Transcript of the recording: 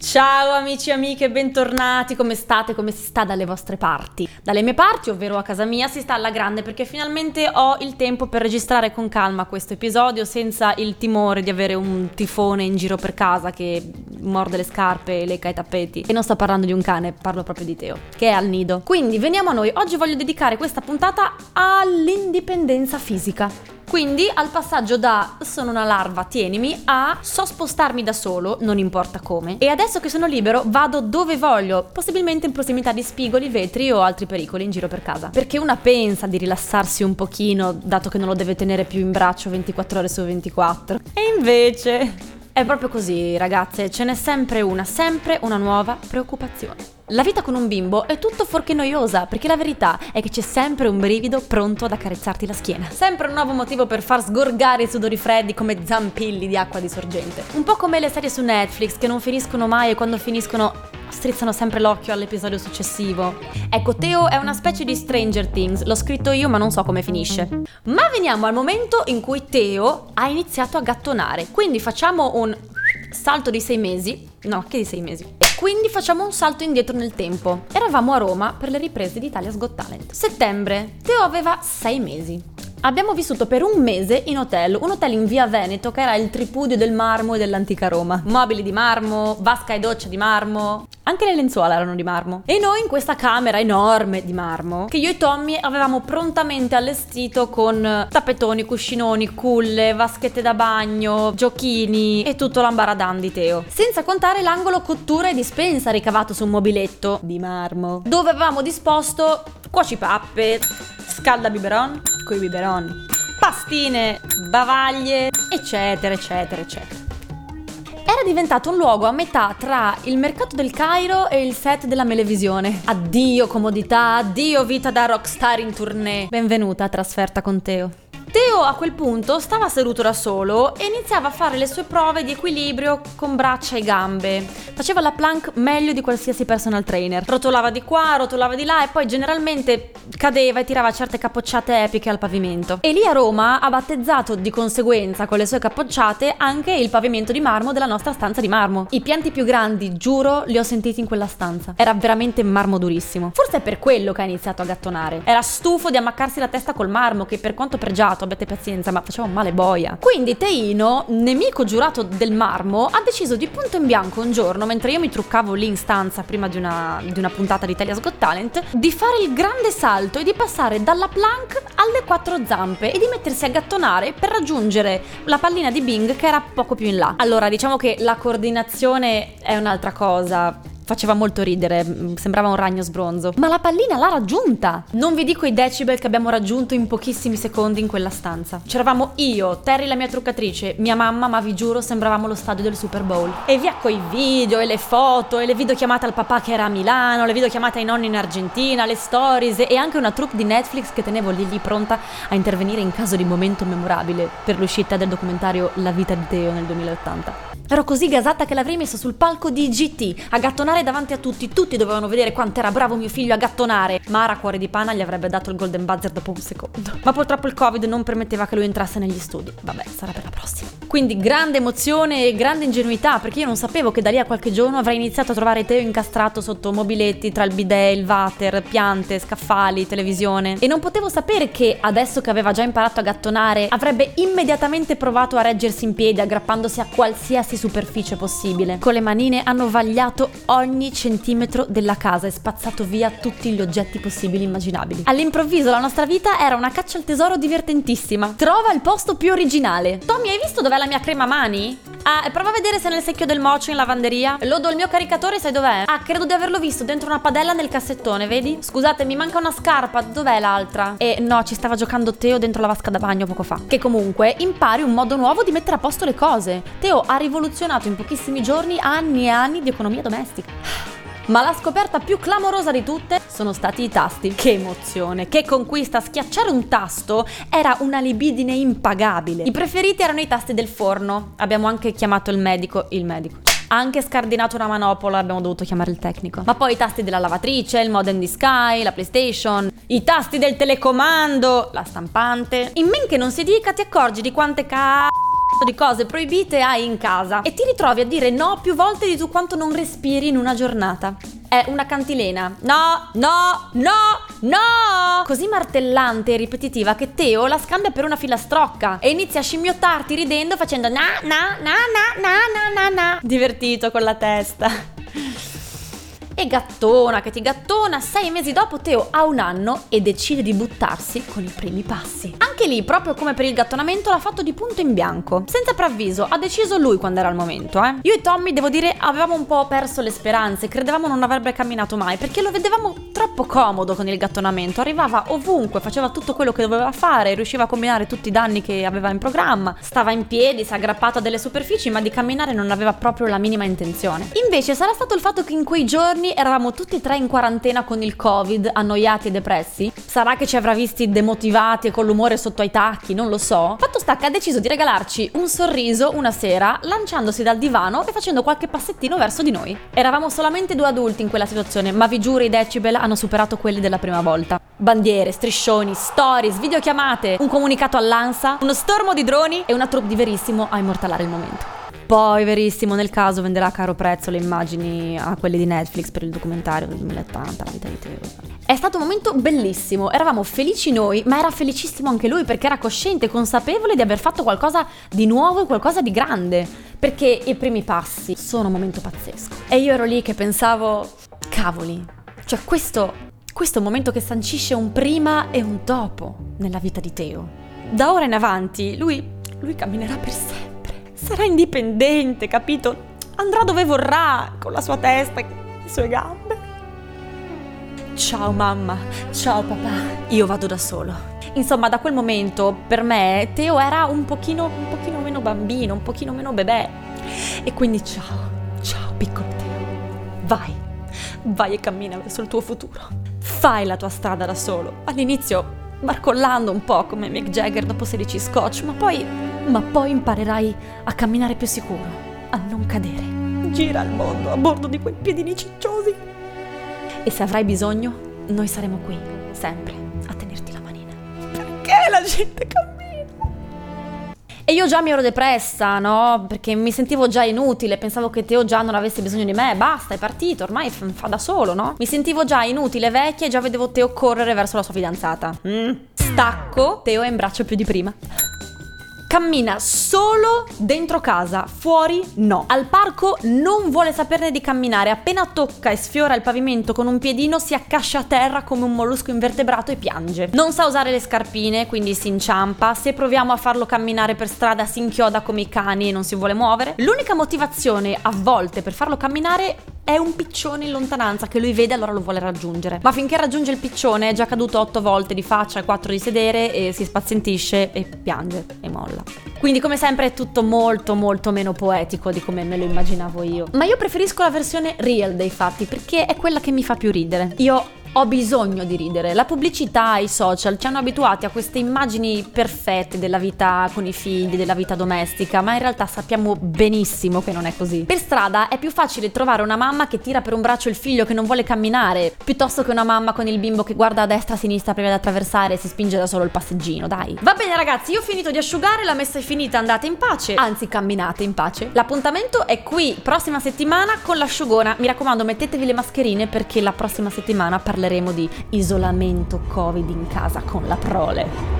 Ciao amici e amiche, bentornati, come state, come si sta dalle vostre parti? Dalle mie parti, ovvero a casa mia, si sta alla grande perché finalmente ho il tempo per registrare con calma questo episodio senza il timore di avere un tifone in giro per casa che morde le scarpe e lecca i tappeti. E non sto parlando di un cane, parlo proprio di Teo, che è al nido. Quindi veniamo a noi, oggi voglio dedicare questa puntata all'indipendenza fisica. Quindi al passaggio da sono una larva, tienimi, a so spostarmi da solo, non importa come. E adesso che sono libero vado dove voglio, possibilmente in prossimità di spigoli, vetri o altri pericoli in giro per casa. Perché una pensa di rilassarsi un pochino, dato che non lo deve tenere più in braccio 24 ore su 24. E invece... È proprio così, ragazze, ce n'è sempre una, sempre una nuova preoccupazione. La vita con un bimbo è tutto fuorché noiosa, perché la verità è che c'è sempre un brivido pronto ad accarezzarti la schiena. Sempre un nuovo motivo per far sgorgare i sudori freddi come zampilli di acqua di sorgente. Un po' come le serie su Netflix che non finiscono mai e quando finiscono strizzano sempre l'occhio all'episodio successivo. Ecco, Teo è una specie di Stranger Things, l'ho scritto io ma non so come finisce. Ma veniamo al momento in cui Teo ha iniziato a gattonare, quindi facciamo un salto di sei mesi, no, che di sei mesi? Quindi facciamo un salto indietro nel tempo. Eravamo a Roma per le riprese di Italia's Got Talent. Settembre. Teo aveva sei mesi. Abbiamo vissuto per un mese in hotel, un hotel in via Veneto che era il tripudio del marmo e dell'antica Roma. Mobili di marmo, vasca e doccia di marmo, anche le lenzuola erano di marmo. E noi in questa camera enorme di marmo, che io e Tommy avevamo prontamente allestito con tappetoni, cuscinoni, culle, vaschette da bagno, giochini e tutto l'ambaradan di Teo. Senza contare l'angolo cottura e dispensa ricavato su un mobiletto di marmo, dove avevamo disposto cuocipappe, scalda biberon, coi biberoni, pastine, bavaglie, eccetera, eccetera, eccetera. Era diventato un luogo a metà tra il mercato del Cairo e il set della Melevisione. Addio comodità, addio vita da rockstar in tournée. Benvenuta a Trasferta con Teo. Teo a quel punto stava seduto da solo e iniziava a fare le sue prove di equilibrio con braccia e gambe. Faceva la plank meglio di qualsiasi personal trainer. Rotolava di qua, rotolava di là e poi generalmente cadeva e tirava certe capocciate epiche al pavimento. E lì a Roma ha battezzato di conseguenza con le sue capocciate anche il pavimento di marmo della nostra stanza di marmo. I pianti più grandi, giuro, li ho sentiti in quella stanza. Era veramente marmo durissimo. Forse è per quello che ha iniziato a gattonare. Era stufo di ammaccarsi la testa col marmo che per quanto pregiato giurato, abbiate pazienza, ma faceva un male boia. Quindi Teino, nemico giurato del marmo, ha deciso di punto in bianco un giorno, mentre io mi truccavo lì in stanza prima di una, di una puntata di Italia's Got Talent, di fare il grande salto e di passare dalla plank alle quattro zampe e di mettersi a gattonare per raggiungere la pallina di Bing che era poco più in là. Allora, diciamo che la coordinazione è un'altra cosa faceva molto ridere, mm, sembrava un ragno sbronzo. Ma la pallina l'ha raggiunta! Non vi dico i decibel che abbiamo raggiunto in pochissimi secondi in quella stanza. C'eravamo io, Terry la mia truccatrice, mia mamma, ma vi giuro sembravamo lo stadio del Super Bowl. E via coi video e le foto e le videochiamate al papà che era a Milano, le videochiamate ai nonni in Argentina, le stories e anche una troupe di Netflix che tenevo lì lì pronta a intervenire in caso di momento memorabile per l'uscita del documentario La vita di Teo nel 2080. Ero così gasata che l'avrei messo sul palco di GT a gattonare davanti a tutti. Tutti dovevano vedere quanto era bravo mio figlio a gattonare. Mara, cuore di pana, gli avrebbe dato il golden buzzer dopo un secondo. Ma purtroppo il Covid non permetteva che lui entrasse negli studi. Vabbè, sarà per la prossima. Quindi grande emozione e grande ingenuità, perché io non sapevo che da lì a qualche giorno avrei iniziato a trovare Teo incastrato sotto mobiletti tra il bidet, il water, piante, scaffali, televisione. E non potevo sapere che, adesso che aveva già imparato a gattonare, avrebbe immediatamente provato a reggersi in piedi aggrappandosi a qualsiasi superficie possibile. Con le manine hanno vagliato ogni centimetro della casa e spazzato via tutti gli oggetti possibili e immaginabili. All'improvviso la nostra vita era una caccia al tesoro divertentissima. Trova il posto più originale. Tommy, hai visto dov'è la mia crema mani? Ah, prova a vedere se nel secchio del mocio in lavanderia. Lodo il mio caricatore, sai dov'è? Ah, credo di averlo visto dentro una padella nel cassettone, vedi? Scusate, mi manca una scarpa, dov'è l'altra? E no, ci stava giocando Teo dentro la vasca da bagno poco fa. Che comunque impari un modo nuovo di mettere a posto le cose. Teo ha rivoluzionato in pochissimi giorni anni e anni di economia domestica. Ma la scoperta più clamorosa di tutte sono stati i tasti. Che emozione, che conquista! Schiacciare un tasto era una libidine impagabile. I preferiti erano i tasti del forno. Abbiamo anche chiamato il medico, il medico anche scardinato una manopola, abbiamo dovuto chiamare il tecnico. Ma poi i tasti della lavatrice, il modem di Sky, la PlayStation, i tasti del telecomando, la stampante. In men che non si dica ti accorgi di quante ca di cose proibite hai in casa e ti ritrovi a dire no più volte di tu quanto non respiri in una giornata. È una cantilena. No, no, no, no! Così martellante e ripetitiva che Teo la scambia per una filastrocca e inizia a scimmiottarti ridendo facendo na na na na na na na na. Divertito con la testa e gattona che ti gattona, sei mesi dopo Teo ha un anno e decide di buttarsi con i primi passi. Anche lì, proprio come per il gattonamento, l'ha fatto di punto in bianco, senza preavviso, ha deciso lui quando era il momento, eh. Io e Tommy, devo dire, avevamo un po' perso le speranze, credevamo non avrebbe camminato mai, perché lo vedevamo troppo comodo con il gattonamento, arrivava ovunque, faceva tutto quello che doveva fare, riusciva a combinare tutti i danni che aveva in programma, stava in piedi, si è aggrappato a delle superfici, ma di camminare non aveva proprio la minima intenzione. Invece sarà stato il fatto che in quei giorni eravamo tutti e tre in quarantena con il covid, annoiati e depressi? Sarà che ci avrà visti demotivati e con l'umore sotto ai tacchi, non lo so. Fatto sta che ha deciso di regalarci un sorriso una sera, lanciandosi dal divano e facendo qualche passettino verso di noi. Eravamo solamente due adulti in quella situazione, ma vi giuro i decibel hanno superato quelli della prima volta. Bandiere, striscioni, stories, videochiamate, un comunicato all'ANSA, uno stormo di droni e una troupe di verissimo a immortalare il momento. Poi, verissimo, nel caso venderà a caro prezzo le immagini a quelli di Netflix per il documentario del 2080, la vita di Teo. È stato un momento bellissimo, eravamo felici noi, ma era felicissimo anche lui perché era cosciente, consapevole di aver fatto qualcosa di nuovo e qualcosa di grande. Perché i primi passi sono un momento pazzesco. E io ero lì che pensavo, cavoli, cioè questo, questo è un momento che sancisce un prima e un dopo nella vita di Teo. Da ora in avanti lui, lui camminerà per sempre sarà indipendente, capito? Andrà dove vorrà, con la sua testa e le sue gambe. Ciao mamma, ciao papà, io vado da solo. Insomma, da quel momento per me Teo era un pochino, un pochino meno bambino, un pochino meno bebè. E quindi ciao, ciao piccolo Teo. Vai, vai e cammina verso il tuo futuro. Fai la tua strada da solo. All'inizio barcollando un po' come Mick Jagger dopo 16 scotch, ma poi, ma poi imparerai a camminare più sicuro, a non cadere. Gira il mondo a bordo di quei piedini cicciosi. E se avrai bisogno, noi saremo qui, sempre, a tenerti la manina. Perché la gente cammina? E io già mi ero depressa, no? Perché mi sentivo già inutile, pensavo che Teo già non avesse bisogno di me, basta, è partito, ormai fa da solo, no? Mi sentivo già inutile, vecchia e già vedevo Teo correre verso la sua fidanzata. Mm. Stacco, Teo è in braccio più di prima. Cammina solo dentro casa, fuori no. Al parco non vuole saperne di camminare, appena tocca e sfiora il pavimento con un piedino si accascia a terra come un mollusco invertebrato e piange. Non sa usare le scarpine, quindi si inciampa, se proviamo a farlo camminare per strada si inchioda come i cani e non si vuole muovere. L'unica motivazione a volte per farlo camminare è un piccione in lontananza che lui vede allora lo vuole raggiungere. Ma finché raggiunge il piccione è già caduto otto volte di faccia e quattro di sedere e si spazientisce e piange e molla. Quindi come sempre è tutto molto molto meno poetico di come me lo immaginavo io. Ma io preferisco la versione real dei fatti perché è quella che mi fa più ridere. Io ho bisogno di ridere. La pubblicità e i social ci hanno abituati a queste immagini perfette della vita con i figli, della vita domestica, ma in realtà sappiamo benissimo che non è così. Per strada è più facile trovare una mamma che tira per un braccio il figlio che non vuole camminare, piuttosto che una mamma con il bimbo che guarda a destra e a sinistra prima di attraversare e si spinge da solo il passeggino, dai. Va bene ragazzi, io ho finito di asciugare, la messa è finita, andate in pace, anzi camminate in pace. L'appuntamento è qui, prossima settimana con l'asciugona. Mi raccomando, mettetevi le mascherine perché la prossima settimana parleremo parleremo di isolamento Covid in casa con la prole.